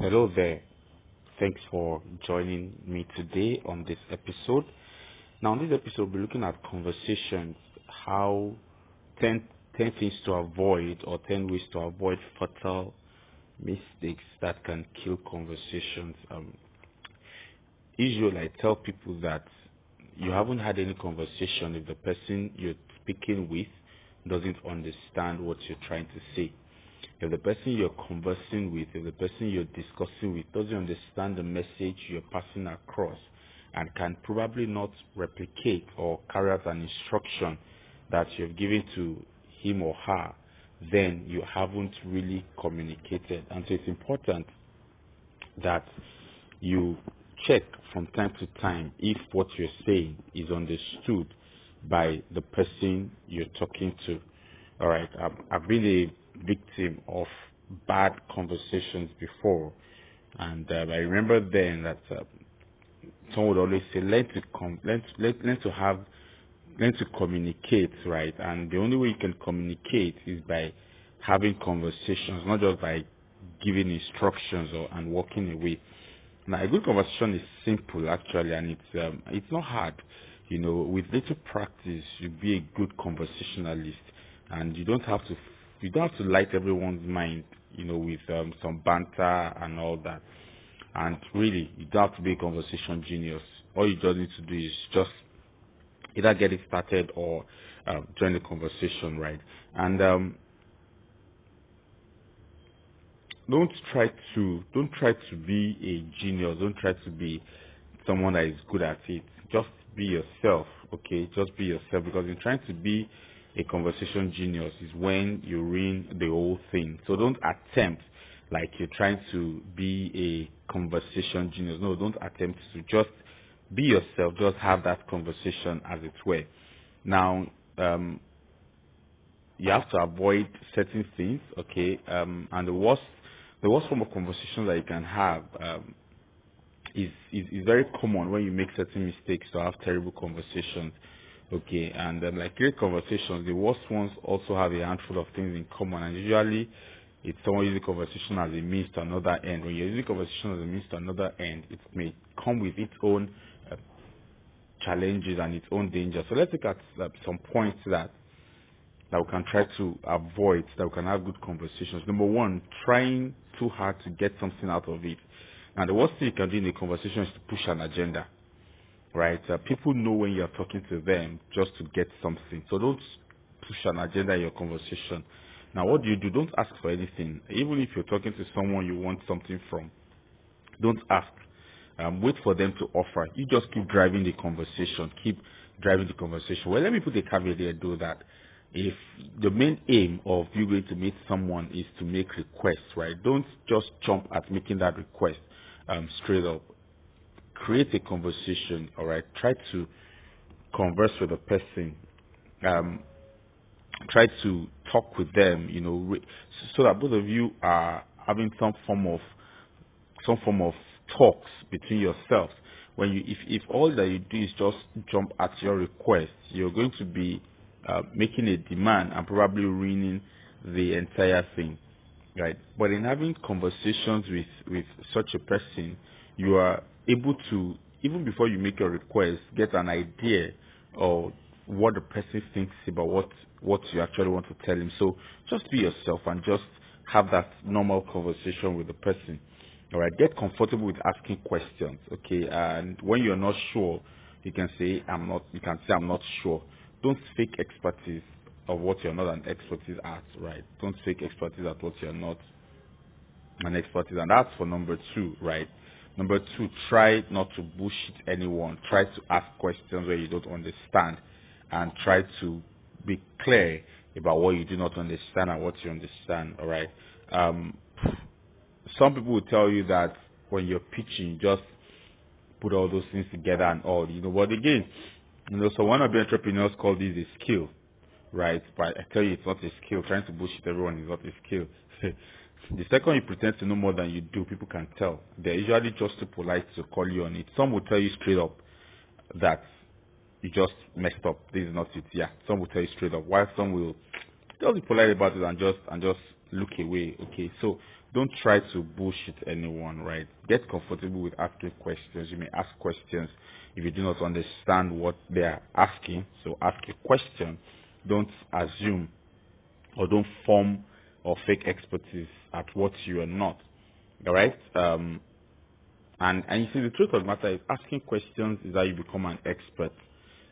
Hello there. Thanks for joining me today on this episode. Now, on this episode, we'll be looking at conversations, how 10, 10 things to avoid or 10 ways to avoid fatal mistakes that can kill conversations. Um, usually, I tell people that you haven't had any conversation if the person you're speaking with doesn't understand what you're trying to say. If the person you're conversing with, if the person you're discussing with doesn't understand the message you're passing across and can probably not replicate or carry out an instruction that you've given to him or her, then you haven't really communicated. And so it's important that you check from time to time if what you're saying is understood by the person you're talking to. All right, I've, been a victim of bad conversations before, and uh, I remember then that uh, someone would always say, "Learn to com- learn to, learn, learn to have, learn to communicate, right?" And the only way you can communicate is by having conversations, not just by giving instructions or and walking away. Now, a good conversation is simple actually, and it's um, it's not hard. You know, with little practice, you'll be a good conversationalist, and you don't have to you don't have to light everyone's mind. You know, with um, some banter and all that. And really, you don't have to be a conversation genius. All you just need to do is just either get it started or uh, join the conversation, right? And um, don't try to don't try to be a genius. Don't try to be someone that is good at it. Just be yourself, okay? Just be yourself because in trying to be a conversation genius is when you ruin the whole thing. So don't attempt like you're trying to be a conversation genius. No, don't attempt to just be yourself. Just have that conversation as it were. Now, um, you have to avoid certain things, okay? Um, and the worst, the worst form of conversation that you can have um, is, is is very common when you make certain mistakes to have terrible conversations, okay? And um, like great conversations, the worst ones also have a handful of things in common, and usually it's someone using conversation as a means to another end. When you're using conversation as a means to another end, it may come with its own uh, challenges and its own dangers. So let's look at uh, some points that that we can try to avoid, that we can have good conversations. Number one, trying too hard to get something out of it. And the worst thing you can do in a conversation is to push an agenda, right? Uh, people know when you're talking to them just to get something. So don't push an agenda in your conversation. Now, what do you do? Don't ask for anything. Even if you're talking to someone you want something from, don't ask. Um, wait for them to offer. You just keep driving the conversation. Keep driving the conversation. Well, let me put a caveat there, though, that if the main aim of you going to meet someone is to make requests, right? Don't just jump at making that request um, straight up. Create a conversation, or I Try to converse with a person. Um, try to talk with them, you know, re- so that both of you are having some form of some form of talks between yourselves. When you, if, if all that you do is just jump at your request, you're going to be uh, making a demand and probably ruining the entire thing, right? But in having conversations with with such a person, you are able to even before you make your request, get an idea of what the person thinks about what what you actually want to tell him. So just be yourself and just have that normal conversation with the person. All right, get comfortable with asking questions. Okay, and when you're not sure, you can say I'm not. You can say I'm not sure. Don't fake expertise of what you're not an expertise at. Right? Don't fake expertise at what you're not an expertise, and that's for number two. Right? Number two, try not to bullshit anyone. Try to ask questions where you don't understand, and try to be clear about what you do not understand and what you understand. All right. Um, some people will tell you that when you're pitching, just put all those things together and all, you know. But again, you know, so one of the entrepreneurs call this a skill, right? But I tell you, it's not a skill. Trying to bullshit everyone is not a skill. the second you pretend to know more than you do, people can tell. They're usually just too polite to call you on it. Some will tell you straight up that you just messed up. This is not it. Yeah, some will tell you straight up. While some will just be polite about it and just and just look away. Okay, so don't try to bullshit anyone, right? Get comfortable with asking questions. You may ask questions if you do not understand what they are asking. So ask a question. Don't assume or don't form or fake expertise at what you are not. All right? Um, and, and you see, the truth of the matter is asking questions is how you become an expert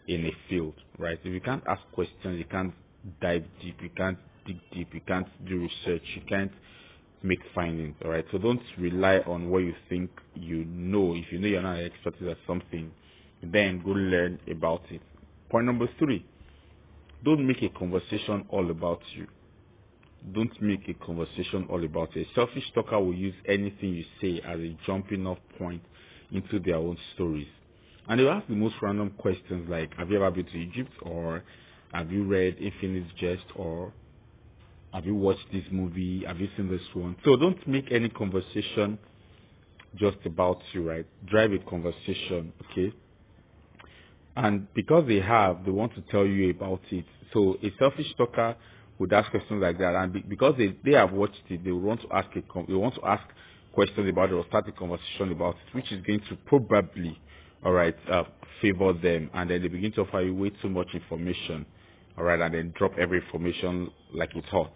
in a field, right? If you can't ask questions, you can't dive deep, you can't dig deep, you can't do research, you can't make findings, all right? So don't rely on what you think you know. If you know you're not an expert at something, then go learn about it. Point number three, don't make a conversation all about you. Don't make a conversation all about it. A selfish talker will use anything you say as a jumping off point into their own stories. And they'll ask the most random questions like, have you ever been to Egypt? Or have you read Infinite Jest? Or have you watched this movie? Have you seen this one? So don't make any conversation just about you, right? Drive a conversation, okay? And because they have, they want to tell you about it. So a selfish talker would ask questions like that, and because they, they have watched it, they want to ask a they want to ask questions about it or start a conversation about it, which is going to probably, all right, uh, favor them, and then they begin to offer you way too much information, all right, and then drop every information like it's hot,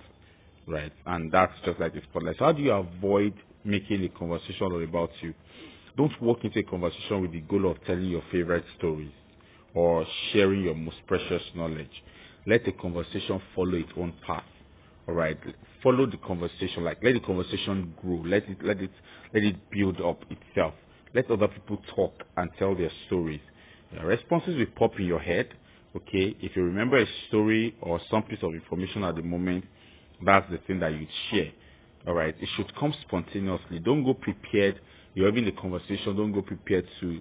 right, and that's just like the spotlight. So how do you avoid making a conversation all about you? Don't walk into a conversation with the goal of telling your favorite stories or sharing your most precious knowledge. Let the conversation follow its own path. All right, follow the conversation. Like let the conversation grow. Let it let it let it build up itself. Let other people talk and tell their stories. Your responses will pop in your head. Okay, if you remember a story or some piece of information at the moment, that's the thing that you share. All right, it should come spontaneously. Don't go prepared. You're having a conversation. Don't go prepared to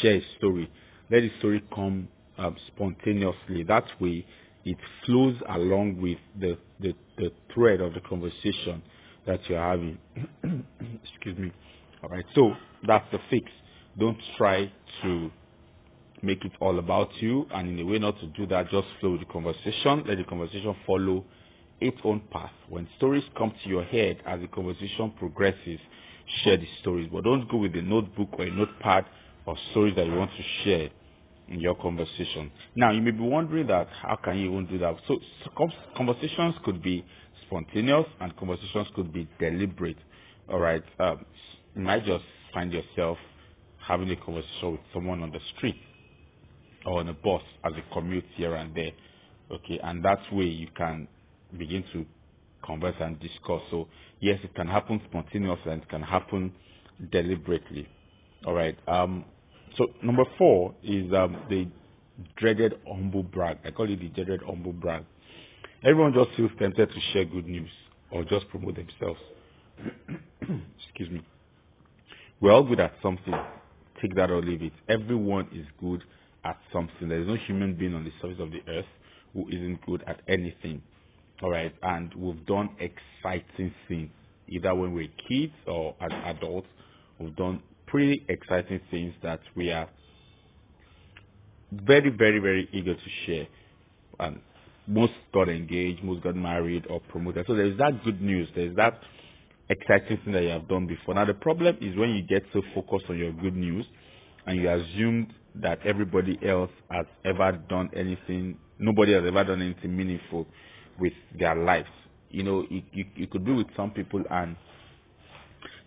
share a story. Let the story come um, spontaneously. That way, it flows along with the, the, the thread of the conversation that you're having. Excuse me. All right. So that's the fix. Don't try to make it all about you, and in a way not to do that, just flow the conversation. Let the conversation follow its own path. When stories come to your head as the conversation progresses, share the stories. But don't go with a notebook or a notepad of stories that you want to share in your conversation. Now, you may be wondering that how can you even do that? So, conversations could be spontaneous and conversations could be deliberate. All right, um, you might just find yourself having a conversation with someone on the street or on a bus as a commute here and there. Okay, and that way you can begin to converse and discuss. So yes, it can happen spontaneously and it can happen deliberately. All right. Um, so number four is um, the dreaded humble brag. I call it the dreaded humble brag. Everyone just feels tempted to share good news or just promote themselves. Excuse me. We're all good at something. Take that or leave it. Everyone is good at something. There is no human being on the surface of the earth who isn't good at anything. All right, and we've done exciting things, either when we're kids or as adults. We've done pretty exciting things that we are very, very, very eager to share. And most got engaged, most got married or promoted. So there's that good news. There's that exciting thing that you have done before. Now the problem is when you get so focused on your good news and you assume that everybody else has ever done anything, nobody has ever done anything meaningful with their lives. You know, you, you, you could be with some people and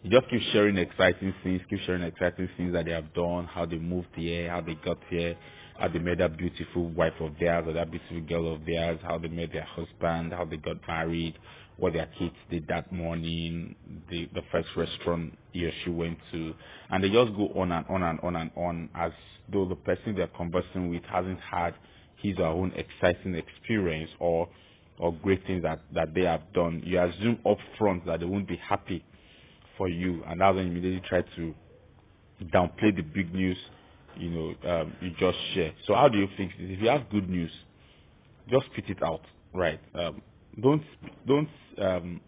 you just keep sharing exciting things, keep sharing exciting things that they have done, how they moved here, how they got here, how they met that beautiful wife of theirs or that beautiful girl of theirs, how they met their husband, how they got married, what their kids did that morning, the the first restaurant he or she went to, and they just go on and on and on and on as though the person they're conversing with hasn't had his or her own exciting experience or or great things that, that they have done. You assume up front that they won't be happy for you, and that's when you immediately try to downplay the big news, you know, um, you just share. So how do you fix this? If you have good news, just spit it out, right? Um, don't don't um,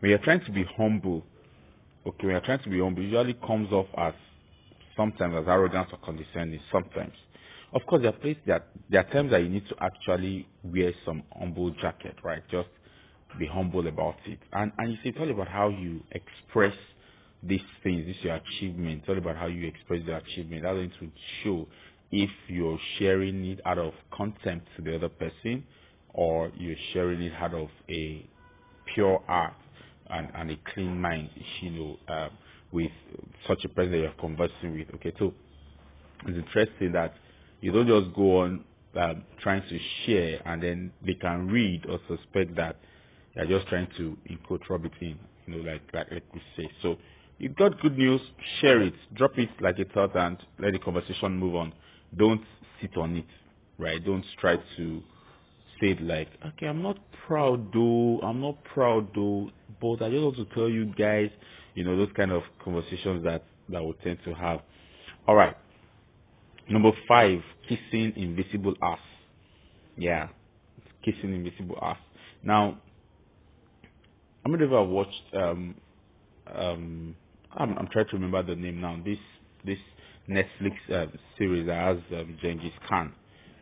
when you're trying to be humble. Okay, when you're trying to be humble, usually comes off as sometimes as arrogance or condescending. Sometimes, of course, there are places that there are times that you need to actually wear some humble jacket, right? Just be humble about it. And and you see, it's all about how you express these things, this is your achievement. It's all about how you express the achievement. That's going to show if you're sharing it out of contempt to the other person or you're sharing it out of a pure heart and, and a clean mind, you know, um, with such a person you're conversing with. Okay, so it's interesting that you don't just go on um, trying to share and then they can read or suspect that you're just trying to rub it in, you know, like, like, like we say. So you got good news, share it, drop it like a thought and let the conversation move on. Don't sit on it, right? Don't try to say it like, okay, I'm not proud though, I'm not proud though, but I just want to tell you guys, you know, those kind of conversations that, that we tend to have. Alright. Number five, kissing invisible ass. Yeah. Kissing invisible ass. Now, I'm gonna have watched um um I'm, I'm trying to remember the name now. This this Netflix uh, series that has um, Genghis Khan.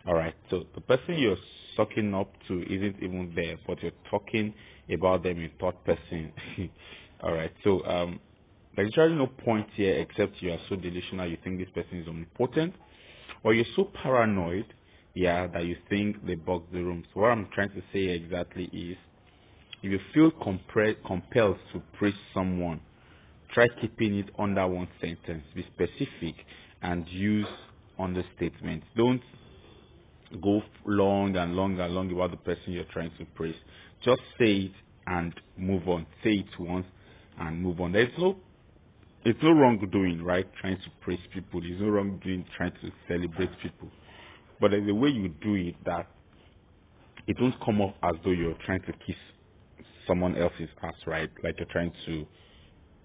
All right, so the person you're sucking up to isn't even there, but you're talking about them in third person. All right, so um, there's actually no point here except you are so delusional you think this person is omnipotent, or you're so paranoid, yeah, that you think they bug the room. So what I'm trying to say exactly is, if you feel compre- compelled to praise someone Try keeping it under one sentence. Be specific and use understatements. Don't go long and long and long about the person you're trying to praise. Just say it and move on. Say it once and move on. There's no it's no wrong doing, right? Trying to praise people. There's no wrong doing trying to celebrate people. But a way you do it that it won't come off as though you're trying to kiss someone else's ass, right? Like you're trying to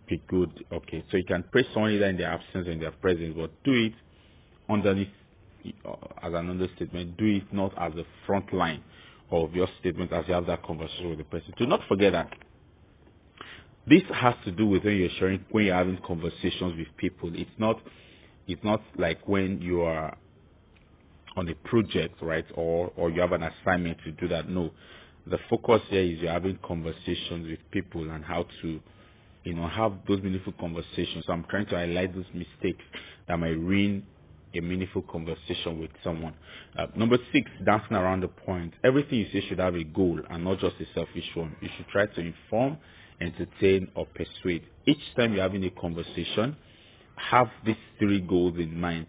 be good. Okay, so you can praise someone either in their absence or in their presence, but do it underneath uh, as an understatement. Do it not as the front line of your statement as you have that conversation with the person. Do not forget that this has to do with when you're sharing, when you're having conversations with people. It's not, it's not like when you are on a project, right, or or you have an assignment to do that. No, the focus here is you're having conversations with people and how to you know, have those meaningful conversations. So I'm trying to highlight those mistakes that might ruin a meaningful conversation with someone. Uh, number six, dancing around the point. Everything you say should have a goal and not just a selfish one. You should try to inform, entertain, or persuade. Each time you're having a conversation, have these three goals in mind.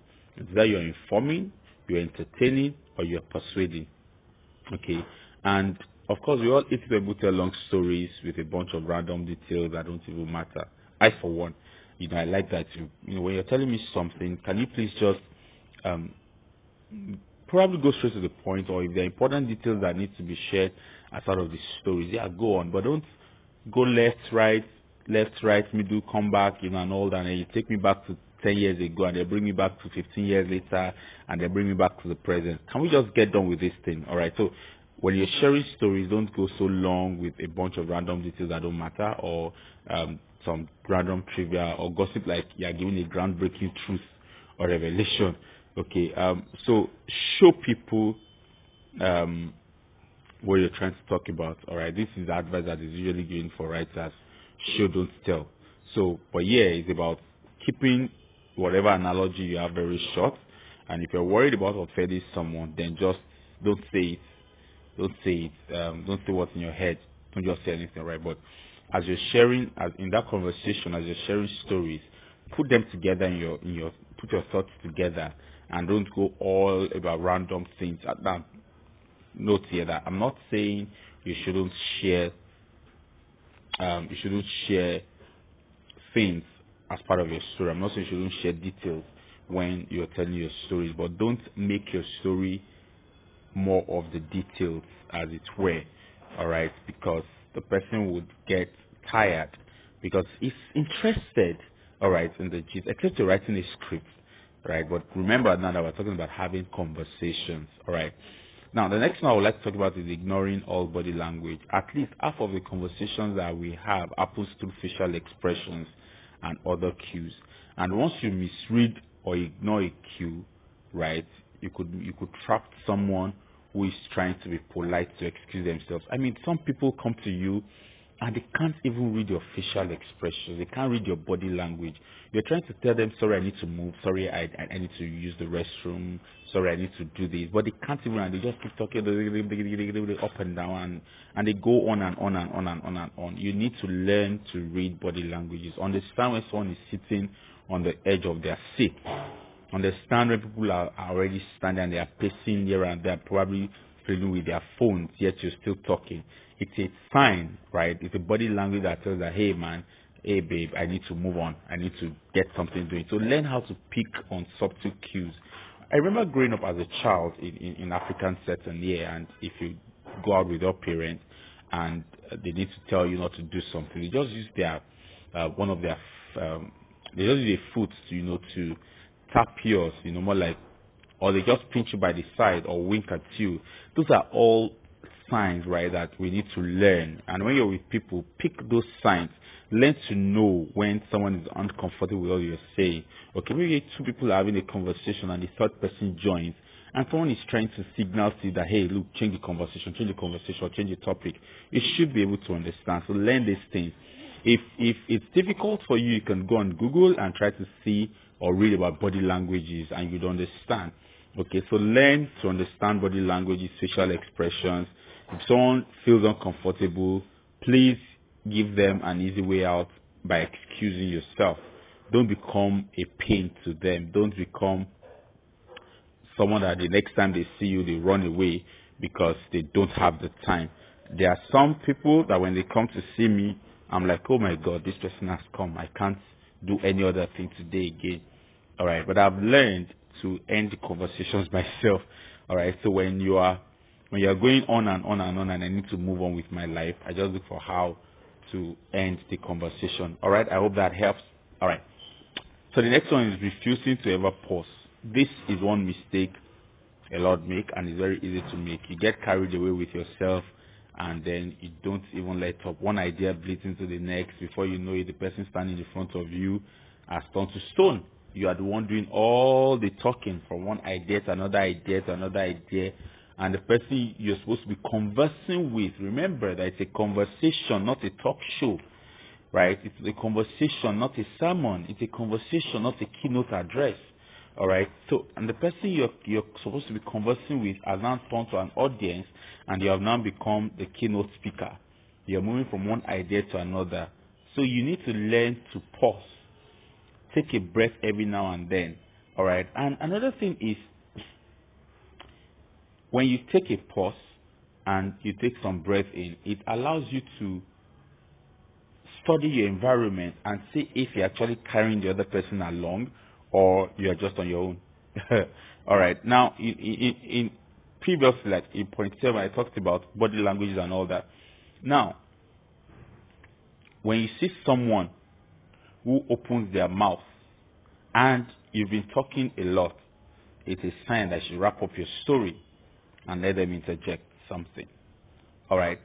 That you're informing, you're entertaining, or you're persuading. Okay. And of course, we all eat people tell long stories with a bunch of random details that don't even matter. I, for one, you know, I like that too. You know, when you're telling me something, can you please just um, probably go straight to the point, or if there are important details that need to be shared as part of the stories, yeah, go on. But don't go left, right, left, right, middle, come back, you know, and all that. And you take me back to 10 years ago, and they bring me back to 15 years later, and they bring me back to the present. Can we just get done with this thing? All right. So when you're sharing stories, don't go so long with a bunch of random details that don't matter or um, some random trivia or gossip like you're giving a groundbreaking truth or revelation. Okay, um, so show people um, what you're trying to talk about. All right, this is advice that is usually given for writers: show, don't tell. So, but yeah, it's about keeping whatever analogy you have very short. And if you're worried about offending someone, then just don't say it don't say it. Um, don't say what's in your head. Don't just say anything, right? But as you're sharing, as in that conversation, as you're sharing stories, put them together in your in your put your thoughts together, and don't go all about random things. That note here that I'm not saying you shouldn't share. Um, you shouldn't share things as part of your story. I'm not saying you shouldn't share details when you're telling your stories, but don't make your story more of the details as it were, all right, because the person would get tired because he's interested, all right, in the gist, except you're writing a script, right? But remember now that we're talking about having conversations, all right? Now, the next one I would like to talk about is ignoring all body language. At least half of the conversations that we have happens through facial expressions and other cues. And once you misread or ignore a cue, right, you could you could trap someone who is trying to be polite to excuse themselves. I mean, some people come to you and they can't even read your facial expressions. They can't read your body language. You're trying to tell them, sorry, I need to move. Sorry, I, I need to use the restroom. Sorry, I need to do this. But they can't even, and they just keep talking up and down, and, and they go on and on and on and on and on. You need to learn to read body languages. Understand when someone is sitting on the edge of their seat. Understand when people are, are already standing and they are pacing here and they are probably fiddling with their phones, yet you're still talking it's a sign, right? It's a body language that tells that, hey man, hey babe, I need to move on. I need to get something doing. So learn how to pick on subtle cues. I remember growing up as a child in, in, in African setting, yeah, and if you go out with your parents and they need to tell you not to do something, they just use their, uh, one of their, um, they just use their foot you know, to tap yours, you know, more like, or they just pinch you by the side or wink at you. Those are all signs, right, that we need to learn. And when you're with people, pick those signs. Learn to know when someone is uncomfortable with what you're saying. Okay, maybe two people are having a conversation and the third person joins and someone is trying to signal to you that, hey, look, change the conversation, change the conversation, change the topic. You should be able to understand. So learn these things. If if it's difficult for you, you can go on Google and try to see or read about body languages and you'd understand. Okay, so learn to understand body languages, facial expressions, if someone feels uncomfortable, please give them an easy way out by excusing yourself. Don't become a pain to them. Don't become someone that the next time they see you, they run away because they don't have the time. There are some people that when they come to see me, I'm like, oh my God, this person has come. I can't do any other thing today again. All right. But I've learned to end conversations myself. All right. So when you are when you're going on and on and on and I need to move on with my life, I just look for how to end the conversation. All right, I hope that helps. All right. So the next one is refusing to ever pause. This is one mistake a lot make and it's very easy to make. You get carried away with yourself and then you don't even let up. One idea bleeds into the next. Before you know it, the person standing in front of you has turned to stone. You are the one doing all the talking from one idea to another idea to another idea and the person you're supposed to be conversing with. Remember that it's a conversation, not a talk show, right? It's a conversation, not a sermon. It's a conversation, not a keynote address. All right. So, and the person you're you're supposed to be conversing with has now turned to an audience, and you have now become the keynote speaker. You're moving from one idea to another. So you need to learn to pause, take a breath every now and then. All right. And another thing is when you take a pause and you take some breath in, it allows you to study your environment and see if you're actually carrying the other person along or you're just on your own. All right. Now, in, in, in previously, like in point seven, I talked about body languages and all that. Now, when you see someone who opens their mouth and you've been talking a lot, it's a sign that you wrap up your story and let them interject something. All right.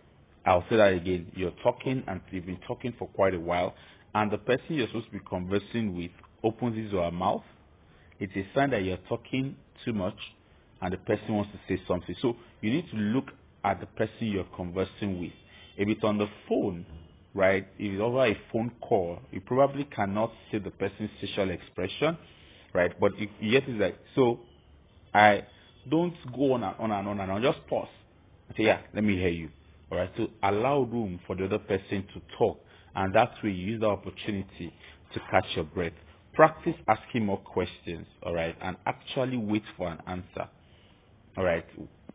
I'll say that again. You're talking and you've been talking for quite a while, and the person you're supposed to be conversing with opens his or her mouth. It's a sign that you're talking too much, and the person wants to say something. So you need to look at the person you're conversing with. If it's on the phone, right? If it's over a phone call, you probably cannot see the person's facial expression, right? But if, yet it's like so. I don't go on and on and on and on. Just pause. Say, yeah, let me hear you. All right. So allow room for the other person to talk, and that's where you use the opportunity to catch your breath. Practice asking more questions. All right, and actually wait for an answer. All right.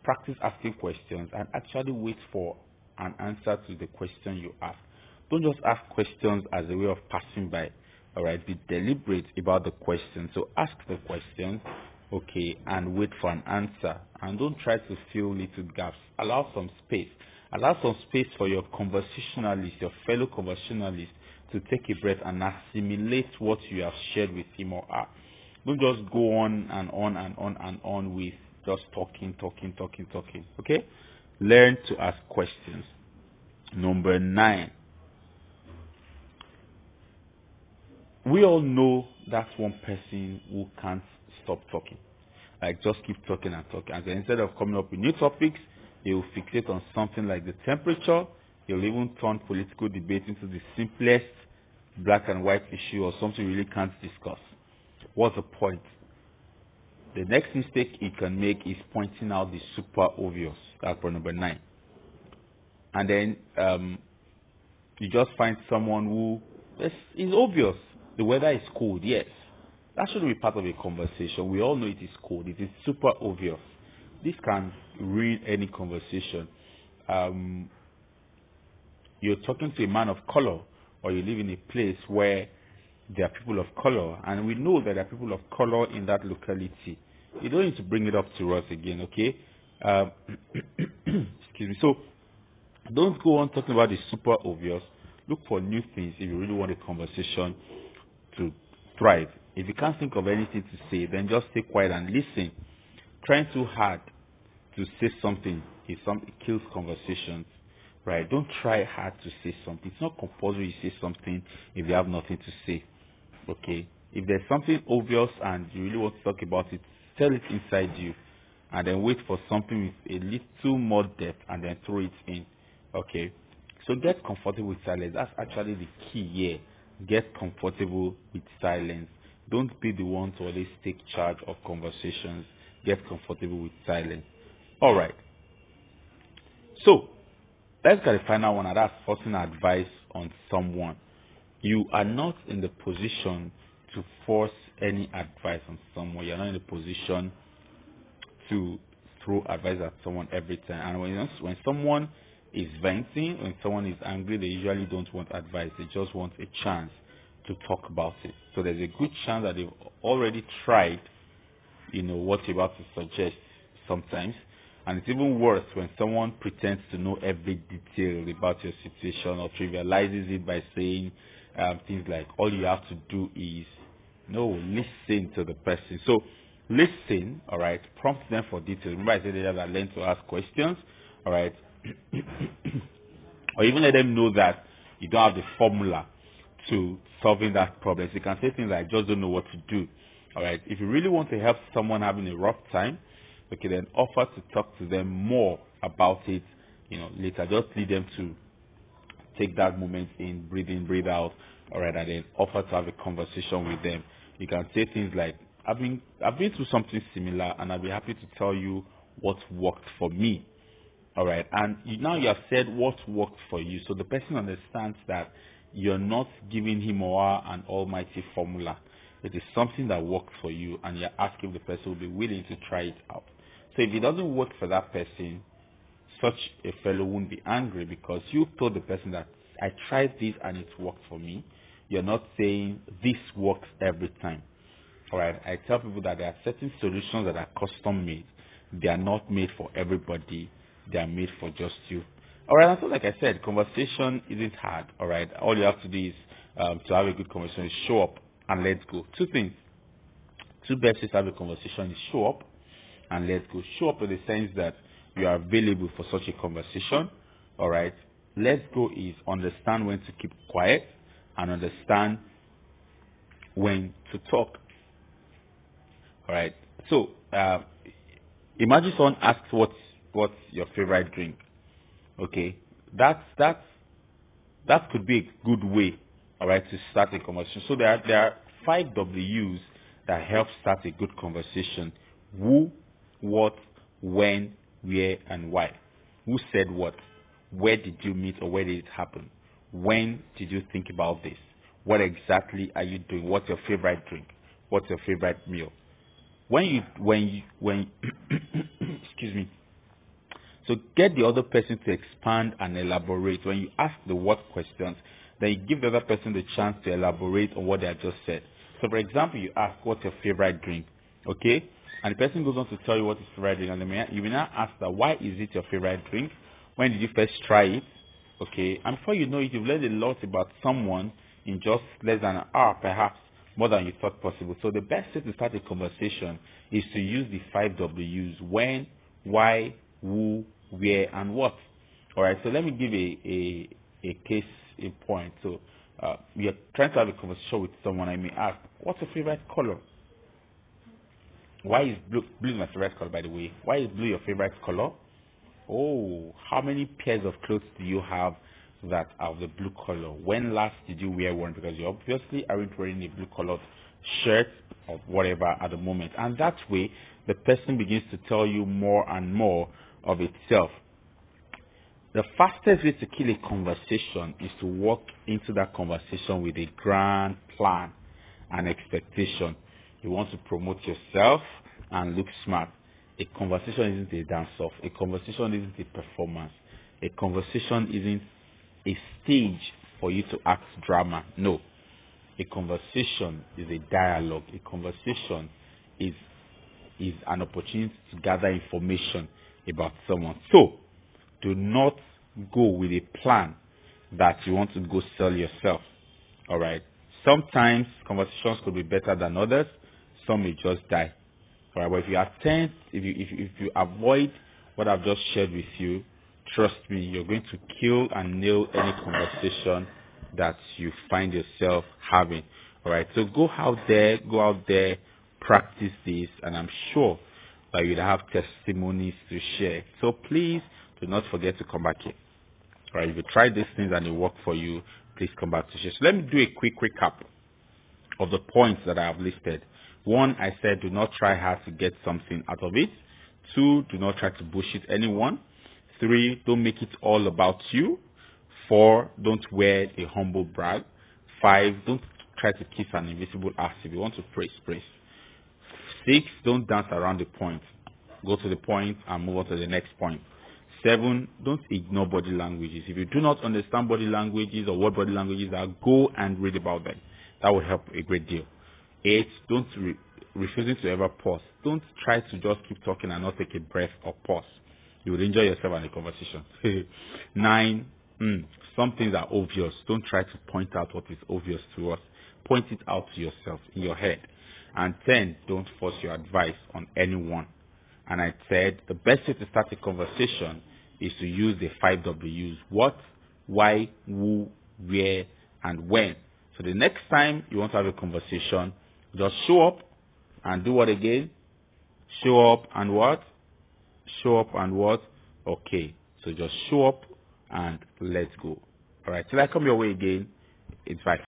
Practice asking questions and actually wait for an answer to the question you ask. Don't just ask questions as a way of passing by. All right. Be deliberate about the question. So ask the questions okay, and wait for an answer. And don't try to fill little gaps. Allow some space. Allow some space for your conversationalist, your fellow conversationalist, to take a breath and assimilate what you have shared with him or her. Don't just go on and on and on and on with just talking, talking, talking, talking. Okay? Learn to ask questions. Number nine. We all know that one person who can't stop talking. like just keep talking and talking. And instead of coming up with new topics, they will fixate on something like the temperature. They'll even turn political debate into the simplest black and white issue or something we really can't discuss. What's the point? The next mistake he can make is pointing out the super obvious. That's point number nine. And then um, you just find someone who is obvious. The weather is cold, yes. That should be part of a conversation. We all know it is cold. It is super obvious. This can ruin any conversation. Um, you're talking to a man of color, or you live in a place where there are people of color, and we know that there are people of color in that locality. You don't need to bring it up to us again, okay? Um, excuse me. So don't go on talking about the super obvious. Look for new things if you really want a conversation to thrive. If you can't think of anything to say, then just stay quiet and listen. Trying too hard to say something is some it kills conversations. Right? Don't try hard to say something. It's not compulsory you say something if you have nothing to say. Okay? If there's something obvious and you really want to talk about it, tell it inside you and then wait for something with a little more depth and then throw it in. Okay? So get comfortable with silence. That's actually the key here. Get comfortable with silence. Don't be the one to always take charge of conversations. Get comfortable with silence. All right. So, let's get the final one, that's forcing advice on someone. You are not in the position to force any advice on someone. You're not in the position to throw advice at someone every time. And when, when someone is venting, when someone is angry, they usually don't want advice. They just want a chance to talk about it. So there's a good chance that they've already tried, you know, what you're about to suggest sometimes. And it's even worse when someone pretends to know every detail about your situation or trivializes it by saying um, things like, all you have to do is, no, listen to the person. So listen, all right, prompt them for details. Remember I said that learn to ask questions, all right, or even let them know that you don't have the formula to solving that problem. So you can say things like, I just don't know what to do. All right. If you really want to help someone having a rough time, okay, then offer to talk to them more about it, you know, later. Just lead them to take that moment in, breathe in, breathe out, all right, and then offer to have a conversation with them. You can say things like, I've been, I've been through something similar and I'd be happy to tell you what worked for me. All right. And you, now you have said what worked for you. So the person understands that you're not giving him or her an almighty formula. It is something that works for you and you're asking the person will be willing to try it out. So if it doesn't work for that person, such a fellow won't be angry because you told the person that I tried this and it worked for me. You're not saying this works every time. Alright, I tell people that there are certain solutions that are custom made. They are not made for everybody. They are made for just you. All right, so like I said, conversation isn't hard. All right, all you have to do is um, to have a good conversation is show up and let's go. Two things. Two best ways to have a conversation is show up and let's go. Show up in the sense that you are available for such a conversation. All right. Let's go is understand when to keep quiet and understand when to talk. All right. So uh, imagine someone asks what's what's your favorite drink Okay, that's that's that could be a good way, all right, to start a conversation. So there are there are five W's that help start a good conversation: who, what, when, where, and why. Who said what? Where did you meet or where did it happen? When did you think about this? What exactly are you doing? What's your favorite drink? What's your favorite meal? When you when you when excuse me so get the other person to expand and elaborate. When you ask the what questions, then you give the other person the chance to elaborate on what they have just said. So for example, you ask, what's your favorite drink? Okay? And the person goes on to tell you what is favorite drink. And then you will now ask that, why is it your favorite drink? When did you first try it? Okay? And before you know it, you've learned a lot about someone in just less than an hour, perhaps more than you thought possible. So the best way to start a conversation is to use the five W's. When, why, who, where, and what. All right. So let me give a a, a case in point. So uh, we are trying to have a conversation with someone. I may ask, "What's your favorite color?" Why is blue, blue is my favorite color, by the way? Why is blue your favorite color? Oh, how many pairs of clothes do you have that are of the blue color? When last did you wear one? Because you obviously aren't wearing a blue colored shirt or whatever at the moment. And that way, the person begins to tell you more and more of itself. The fastest way to kill a conversation is to walk into that conversation with a grand plan and expectation. You want to promote yourself and look smart. A conversation isn't a dance off. A conversation isn't a performance. A conversation isn't a stage for you to act drama. No. A conversation is a dialogue. A conversation is is an opportunity to gather information about someone. So, do not go with a plan that you want to go sell yourself. All right. Sometimes conversations could be better than others. Some may just die. All right. But if you attend, if you if, if you avoid what I've just shared with you, trust me, you're going to kill and nail any conversation that you find yourself having. All right. So go out there, go out there, practice this, and I'm sure that you'll have testimonies to share. So please do not forget to come back here. All right. If you try these things and they work for you, please come back to share. So let me do a quick recap of the points that I have listed. One, I said do not try hard to get something out of it. Two, do not try to bullshit anyone. Three, don't make it all about you. Four, don't wear a humble brag. Five, don't try to kiss an invisible ass. If you want to praise, praise. Six, don't dance around the point. Go to the point and move on to the next point. Seven, don't ignore body languages. If you do not understand body languages or what body languages are, go and read about them. That will help a great deal. Eight, don't re- refusing to ever pause. Don't try to just keep talking and not take a breath or pause. You will enjoy yourself and the conversation. Nine, mm, some things are obvious. Don't try to point out what is obvious to us. Point it out to yourself in your head. And ten, don't force your advice on anyone. And I said the best way to start a conversation is to use the five W's. What, why, who, where, and when. So the next time you want to have a conversation, just show up and do what again? Show up and what? Show up and what? Okay. So just show up and let's go. Alright. Till I come your way again, it's five.